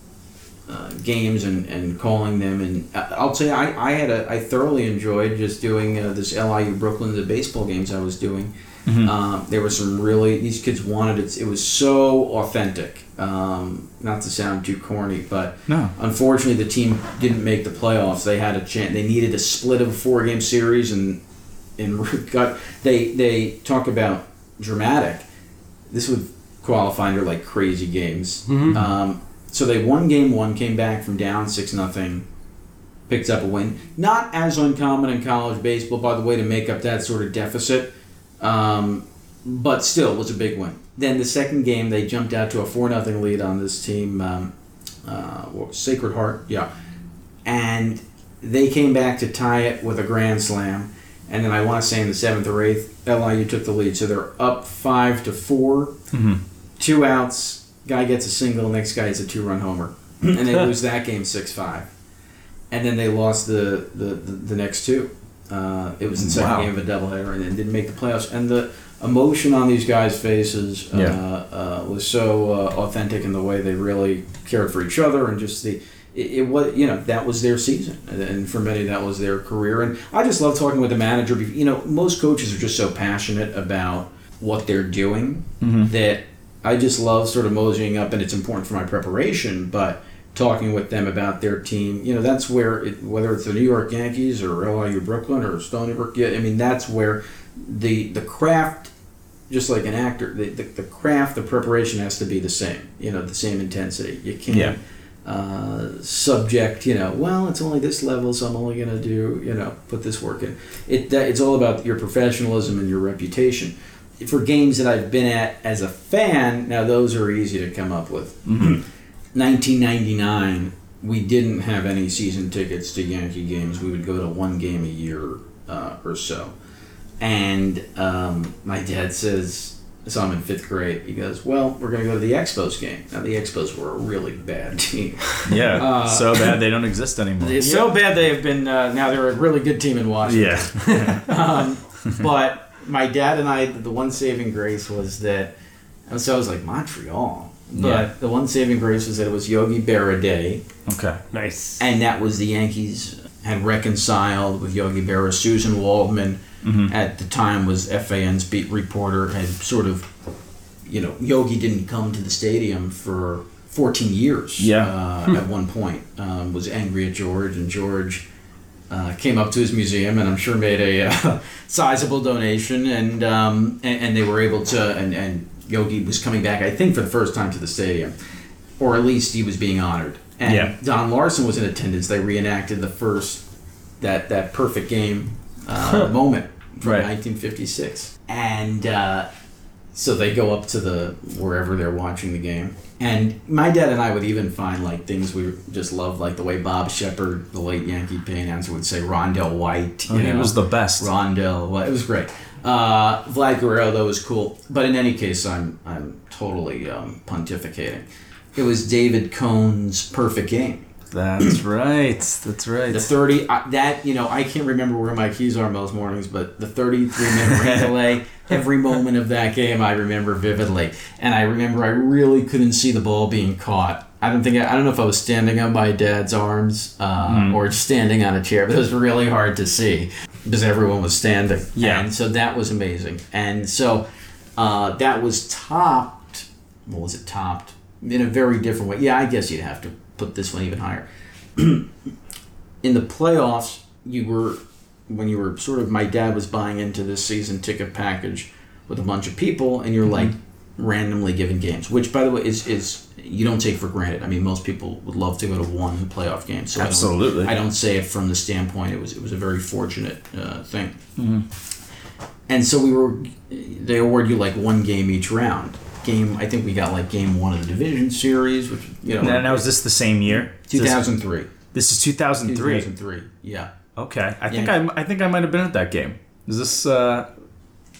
uh, games and, and calling them. And I'll tell you, I, I had a I thoroughly enjoyed just doing uh, this LIU Brooklyn the baseball games I was doing. Um, there were some really these kids wanted it. It was so authentic. Um, not to sound too corny, but No. unfortunately the team didn't make the playoffs. They had a chance. They needed a split of a four game series, and and got they they talk about dramatic. This would qualify under like crazy games. Um, so they won game one, came back from down six nothing, picked up a win. Not as uncommon in college baseball, by the way, to make up that sort of deficit. Um, but still it was a big win. Then the second game, they jumped out to a four nothing lead on this team, um, uh, Sacred Heart, yeah, and they came back to tie it with a grand slam. And then I want to say in the seventh or eighth, LIU took the lead, so they're up five to 4 Two outs, guy gets a single, next guy is a two run homer, and they lose that game six five. And then they lost the the, the, the next two. Uh, it was the second Wow. game of a doubleheader, and then didn't make the playoffs. And the emotion on these guys' faces uh, Yeah. uh, was so uh, authentic in the way they really cared for each other, and just the it, it was you know that was their season, and, for many that was their career. And I just love talking with the manager. You know, most coaches are just so passionate about what they're doing Mhm. that I just love sort of moseying up, and it's important for my preparation. But talking with them about their team, you know, that's where it, whether it's the New York Yankees or LIU Brooklyn or Stony Brook, yeah, I mean, that's where the the craft, just like an actor, the, the, the craft, the preparation has to be the same. You know, the same intensity. You can't. Yeah. Uh, subject, you know, well, it's only this level, so I'm only going to do, you know, put this work in. It that, it's all about your professionalism and your reputation. For games that I've been at as a fan, now those are easy to come up with. 1999, we didn't have any season tickets to Yankee games. We would go to one game a year uh, or so. And um, my dad says, so I'm in fifth grade. He goes, "Well, we're going to go to the Expos game." Now the Expos were a really bad team. Yeah, Uh, so bad they don't exist anymore. It's so bad they have been. Uh, now they're a really good team in Washington. Yeah. um, but my dad and I, the one saving grace was that. and So I was like Montreal, but Yeah. the one saving grace was that it was Yogi Berra Day, okay. Nice. and that was the Yankees had reconciled with Yogi Berra. Suzyn Waldman Mhm. at the time was FAN's beat reporter. Had sort of, you know, Yogi didn't come to the stadium for 14 years. Yeah. Uh, at one point, um, was angry at George, and George. Uh, came up to his museum and I'm sure made a uh, sizable donation and, um, and and they were able to and, and Yogi was coming back I think for the first time to the stadium or at least he was being honored and Yeah. Don Larsen was in attendance they reenacted the first that that perfect game uh, moment from Right. 1956 and uh, so they go up to the wherever they're watching the game and my dad and I would even find like things we just loved like the way Bob Sheppard the late Yankee pay announcer would say Rondell White you Oh, he know? was the best. Rondell well, it was great uh, Vlad Guerrero though was cool but in any case I'm I'm totally um, pontificating it was David Cone's perfect game That's right. That's right. the 30, uh, that, you know, I can't remember where my keys are most mornings, but the 33 minute rain delay, every moment of that game I remember vividly. And I remember I really couldn't see the ball being caught. I don't think, I, I don't know if I was standing on my dad's arms uh, or standing on a chair, but it was really hard to see because everyone was standing. Yeah. And so that was amazing. And so uh, that was topped, what was it topped? In a very different way. Yeah, I guess you'd have to put this one even higher in the playoffs, you were when you were sort of my dad was buying into this season ticket package with a bunch of people, and you're like randomly given games, which by the way is is you don't take for granted. I mean, most people would love to go to one playoff game. So I don't- Absolutely. I don't, say it from the standpoint it was it was a very fortunate uh, thing. And so we were, they award you like one game each round. Game, I think we got like game one of the division series, which you know, now, now, is this the same year? 2003. This is 2003. 2003. Yeah. Okay, I think Yeah. I, I think I might have been at that game. Is this uh,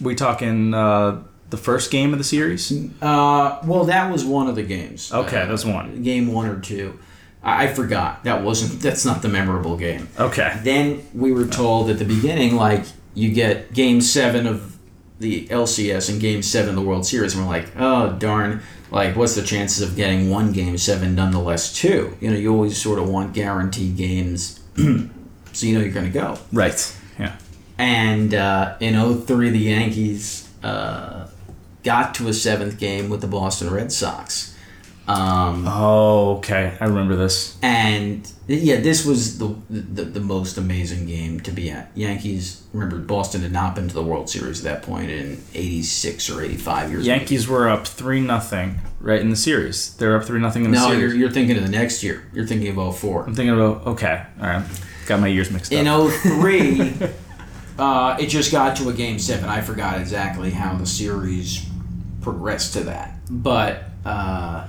we talking uh, the first game of the series? Uh, well, that was one of the games. Okay, Uh, that's one. Game one or two. I, I forgot. That wasn't. That's not the memorable game. Okay, Then we were told at the beginning, like you get Game Seven of the LCS and Game Seven of the World Series, and we're like, oh darn. Like, what's the chances of getting one game seven, nonetheless two? You know, you always sort of want guaranteed games, so you know you're going to go. right. Yeah. And uh, in 03, the Yankees uh, got to a seventh game with the Boston Red Sox. Um, Oh, okay. I remember this. and yeah, this was the, the the most amazing game to be at. Yankees, remember, Boston had not been to the World Series at that point in 86 or 85 years. Yankees were up three nothing right in the series. They're up three nothing in the No, series. you're, you're thinking of the next year. You're thinking of 04. I'm thinking about okay. All right, got my years mixed up. In 03, uh, it just got to a game seven. I forgot exactly how the series progressed to that. But, uh,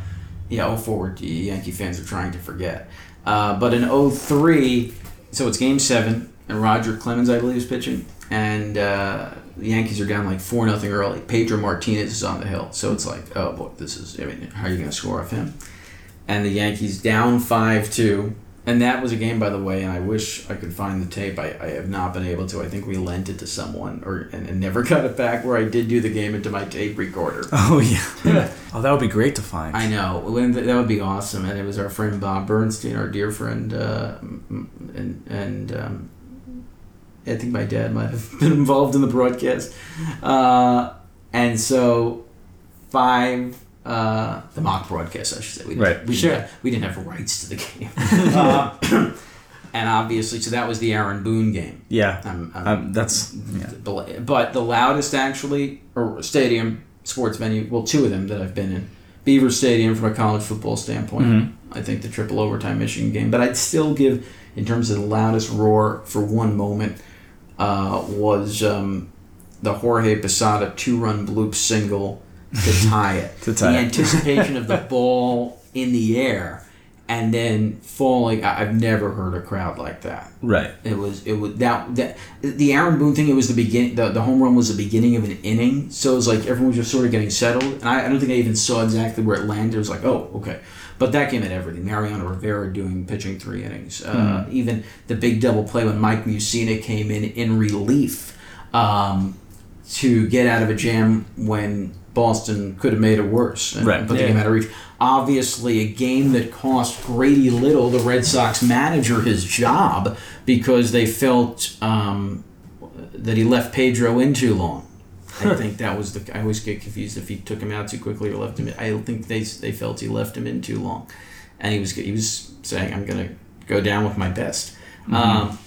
yeah, 04, the Yankee fans are trying to forget. Uh, but in 03, so it's game seven, and Roger Clemens, I believe, is pitching. And uh, the Yankees are down like 4 nothing early. Pedro Martinez is on the hill. So it's like, oh boy, this is, I mean, how are you going to score off him? And the Yankees down 5 2. And that was a game, by the way, and I wish I could find the tape. I, I have not been able to. I think we lent it to someone or and, and never got it back where I did do the game into my tape recorder. oh yeah. oh, that would be great to find. I know. That would be awesome. And it was our friend Bob Bernstein, our dear friend, uh, and, and um, I think my dad might have been involved in the broadcast. Uh, and so five. Uh, the mock broadcast, I should say. We didn't, Right. We Sure. Didn't have, we didn't have rights to the game. uh, and obviously, so that was the Aaron Boone game. Yeah. I'm, I'm Um, that's yeah. but the loudest actually or stadium sports venue well two of them that i've been in beaver stadium from a college football standpoint Mhm. i think the triple overtime michigan game but i'd still give in terms of the loudest roar for one moment uh, was um, the jorge posada two-run bloop single to tie it To tie the it. anticipation of the ball in the air and then falling I- i've never heard a crowd like that Right. it was it was that that the Aaron Boone thing. It was the beginning. The, the home run was the beginning of an inning, so it was like everyone was just sort of getting settled. And I, I don't think I even saw exactly where it landed. It was like, oh, okay. But that game had everything. Mariano Rivera doing pitching three innings. Uh, Even the big double play when Mike Mussina came in in relief um, to get out of a jam when Boston could have made it worse and Right. put the Yeah. game out of reach. Obviously, a game that cost Grady Little, the Red Sox manager, his job because they felt um, that he left Pedro in too long. I think that was the. I always get confused if he took him out too quickly or left him. In. I don't think they they felt he left him in too long, and he was he was saying, "I'm gonna go down with my best," um,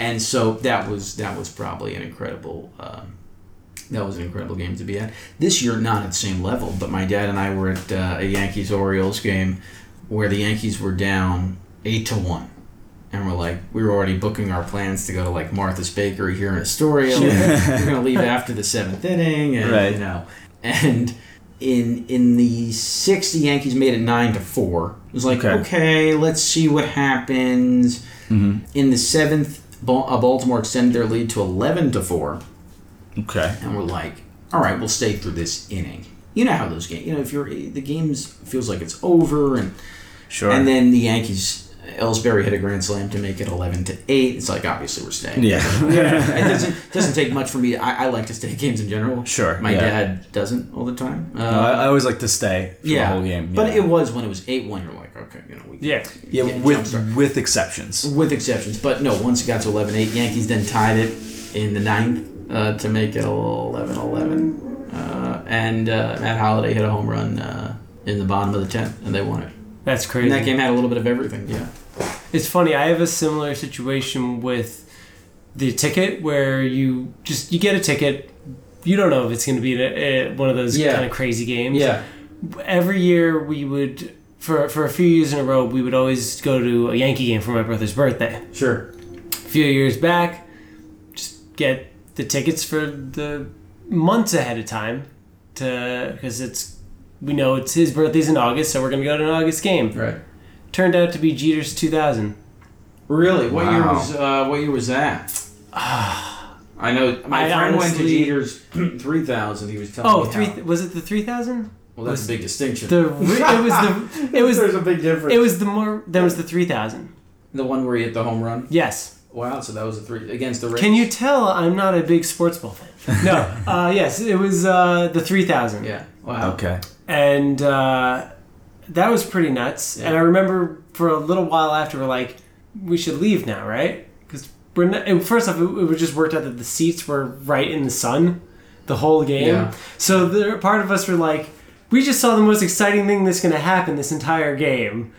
and so that was that was probably an incredible. Um, that was an incredible game to be at. This year, not at the same level, but my dad and I were at uh, a Yankees Orioles game where the Yankees were down eight to one, and we're like, we were already booking our plans to go to like Martha's Bakery here in Astoria. we're gonna leave after the seventh inning, and Right. you know, and in in the sixth, the Yankees made it nine to four. It was like, Okay. okay, let's see what happens. Mm-hmm. In the seventh, uh, Baltimore extended their lead to eleven to four Okay. and we're like, all right, we'll stay through this inning. You know how those games, you know, if you're the games feels like it's over, and Sure. and then the Yankees, Ellsbury hit a grand slam to make it eleven to eight. It's like obviously we're staying. Yeah. it doesn't doesn't take much for me. I, I like to stay games in general. Sure, my yeah. dad doesn't all the time. Uh, No, I, I always like to stay for yeah, the whole game. but it was when it was eight one. You're like, okay, you know, we Yeah. yeah, yeah, with with exceptions. with exceptions. But no, once it got to 11-8, Yankees then tied it in the ninth uh, to make it 11-11. Uh, and uh, Matt Holliday hit a home run uh, in the bottom of the tenth, and they won it. That's And crazy. that game had a little bit of everything. Yeah. It's funny. I have a similar situation with the ticket where you just you get a ticket. You don't know if it's going to be a, a, one of those Yeah. kind of crazy games. Yeah. Every year we would for for a few years in a row we would always go to a Yankee game for my brother's birthday. Sure. A few years back, just get the tickets for the months ahead of time to because it's we know it's his birthday's in August, so we're gonna go to an August game. Right. Turned out to be Jeter's 2000. Really? What year was uh, what year was that? I know my I friend went to Jeter's three thousand. He was telling Oh, me three how- was it the 3000? well, that's a big distinction. The it was the it was There's a big difference. it was the more there was the 3000. the one where he hit the home run. Yes. Wow. So that was a three against the Rays. Can you tell I'm not a big sports ball fan? No. uh, yes, it was uh, the 3000. Yeah. Wow. Okay. and uh, that was pretty nuts. And I remember for a little while after, we're like, we should leave now, right? Because we're not, and first off, it, it just worked out that the seats were right in the sun the whole game. Yeah. So there, part of us were like, we just saw the most exciting thing that's going to happen this entire game.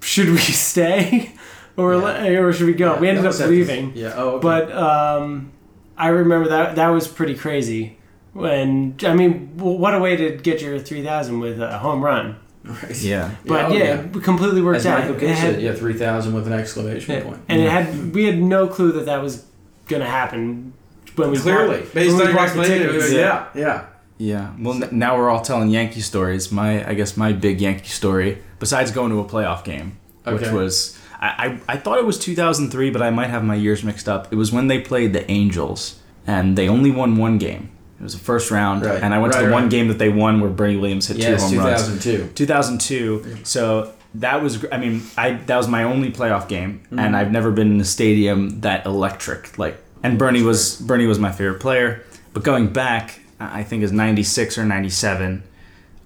Should we stay? Or, Yeah. or should we go? Yeah, we ended up leaving. the- yeah. Oh. Okay. But um, I remember that that was pretty crazy. When I mean, what a way to get your three thousand with a home run. Right. Yeah. But oh, yeah, it completely worked As out. Michael It had- said, yeah, three thousand with an exclamation yeah, point. and it had we had no clue that that was gonna happen when we Clearly, bought, based when on your the tickets. yeah, yeah. Yeah. Well, n- now we're all telling Yankee stories. My, I guess, my big Yankee story, besides going to a playoff game, which was, I, I, I thought it was 2003, but I might have my years mixed up. It was when they played the Angels, and they only won one game. It was the first round, Right. and I went to Right, the one game that they won where Bernie Williams hit Yes, two home runs. thousand two. 2002. So that was, I mean, I that was my only playoff game, Mm-hmm. and I've never been in a stadium that electric. Like, and Bernie was Bernie was my favorite player. But going back, I think it's '96 or '97.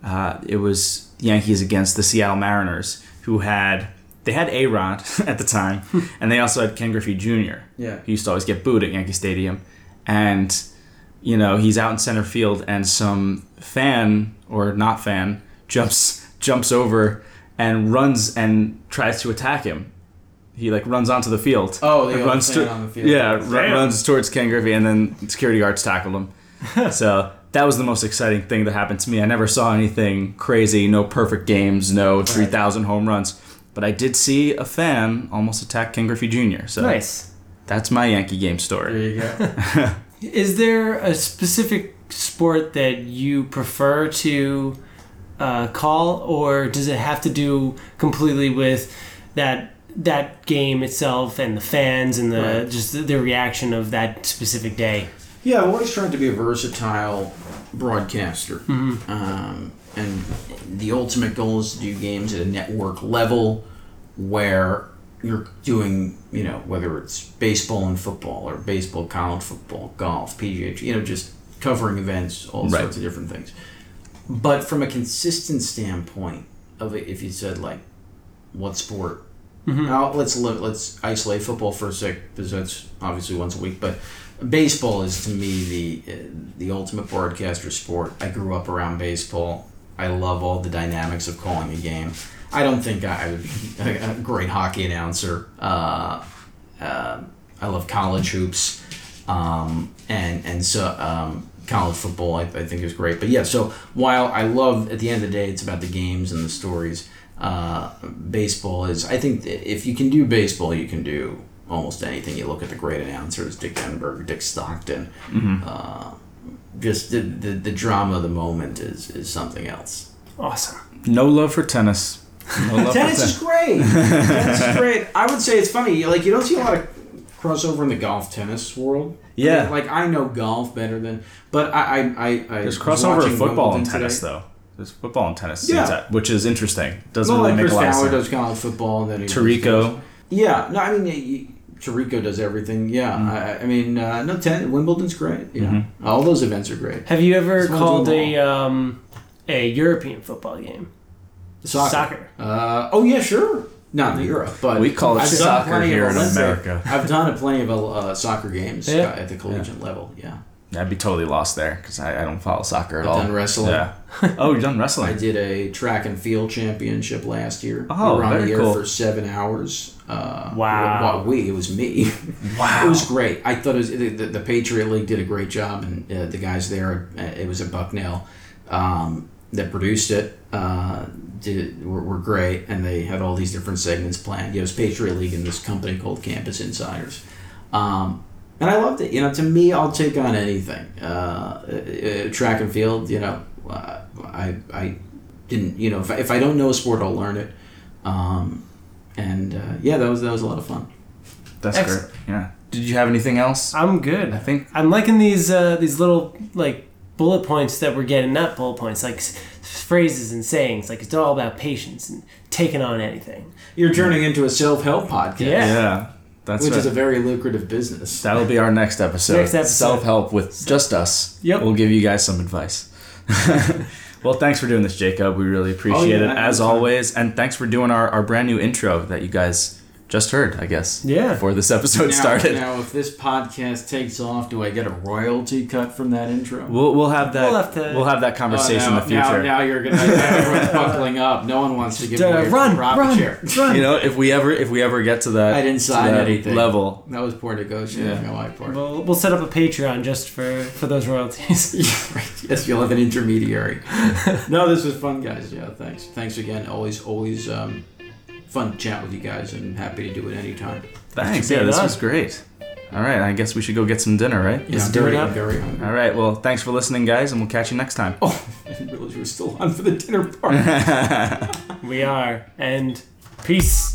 Uh, it was Yankees against the Seattle Mariners, who had they had A Rod at the time, and they also had Ken Griffey Jr. Yeah. He used to always get booed at Yankee Stadium, and you know, he's out in center field and some fan or not fan jumps jumps over and runs and tries to attack him. He like runs onto the field. Oh, the Like, other runs to- on the field. Yeah, ru- Damn. runs towards Ken Griffey and then security guards tackle him. so that was the most exciting thing that happened to me. I never saw anything crazy, no perfect games, no 3,000 home runs. But I did see a fan almost attack Ken Griffey Jr. So Nice. that's my Yankee game story. There you go. Is there a specific sport that you prefer to uh, call, or does it have to do completely with that that game itself and the fans and the Right. just the, the reaction of that specific day? Yeah, I've always tried to be a versatile broadcaster. Um, and the ultimate goal is to do games at a network level where you're doing, you know, whether it's baseball and football or baseball, college football, golf, PGA, you know, just covering events, all Right. sorts of different things. But from a consistent standpoint of it, if you said like, what sport? Now let's let's isolate football for a sec because that's obviously once a week. But baseball is to me the uh, the ultimate broadcaster sport. I grew up around baseball. I love all the dynamics of calling a game. I don't think I, would be a, great hockey announcer. Uh, uh, I love college hoops, um, and and so um, college football I, I think is great. But yeah, so while I love at the end of the day, it's about the games and the stories. Uh, baseball is I think if you can do baseball, you can do almost anything. You look at the great announcers, Dick Enberg, Dick Stockton. Uh, just the, the the drama of the moment is is something else. Awesome. No love for tennis. No love Tennis for is great. tennis is great. I would say it's funny. Like you don't see a lot of crossover in the golf tennis world. Yeah. Like I know golf better than, but I I I, I There's crossover watching football Wimbledon and tennis, today. though. There's football and tennis, Yeah. that- which is interesting. Doesn't Well, really like make Chris a lot of Fowler sense. does college football, and then he Tirico. Yeah, no, I mean y- y- Tirico does everything. Yeah, Mm-hmm. I, I mean uh, no, ten, Wimbledon's great. Yeah, all those events are great. Have you ever Just called a um, a European football game? Soccer. Soccer. Uh, oh yeah, sure. Not in Europe, but We call it I've soccer here in America. I've done a plenty of uh, soccer games Yeah. uh, at the collegiate level. Yeah, I'd be totally lost there because I, I don't follow soccer at I've all. done wrestling. Yeah. Oh, you've done wrestling. I did a track and field championship last year. Oh, we were on very the air cool. for seven hours. Uh, Wow. Well, we, it was me. Wow. It was great. I thought it was, the, the, the Patriot League did a great job, and uh, the guys there, uh, it was at Bucknell, um, that produced it, uh, did were, were great, and they had all these different segments planned. Yeah, it was Patriot League and this company called Campus Insiders. Um, and I loved it. You know, to me, I'll take on anything. Uh, uh, track and field, you know, I, I didn't, you know, if I, if I don't know a sport, I'll learn it. Um, and uh, yeah, that was that was a lot of fun. That's Excellent. great. Yeah. Did you have anything else? I'm good. I think I'm liking these uh, these little like bullet points that we're getting. Not bullet points, like s- phrases and sayings. Like it's all about patience and taking on anything. You're turning into a self help podcast. Yeah. yeah. That's which right. is a very lucrative business. That'll be our next episode. Next episode. Self help with just us. Yep. We'll give you guys some advice. well, thanks for doing this, Jacob. We really appreciate Oh, yeah, it as always. And thanks for doing our, our brand new intro that you guys just heard, I guess. Yeah. Before this episode now, started. now, if this podcast takes off, do I get a royalty cut from that intro? We'll, we'll have that We'll have to- we'll have that Oh, conversation now, in the future. Now, now you're gonna now everyone's buckling up. No one wants to give Uh, away run, profit run, share. run. You know, if we ever if we ever get to that I didn't sign that anything. level, That was poor negotiating Yeah. on my part. We'll, we'll set up a Patreon just for for those royalties. Yes, you'll have an intermediary. no, this was fun, guys. Yeah, thanks. Thanks again. Always, always um, fun to chat with you guys, and happy to do it anytime. thanks. Yeah, being this on. was great. All right, I guess we should go get some dinner, right? Yeah, Let's I'm do it up. I'm very hungry. All right. Well, thanks for listening, guys, and we'll catch you next time. Oh, I didn't realize you were still on for the dinner part. we are and peace.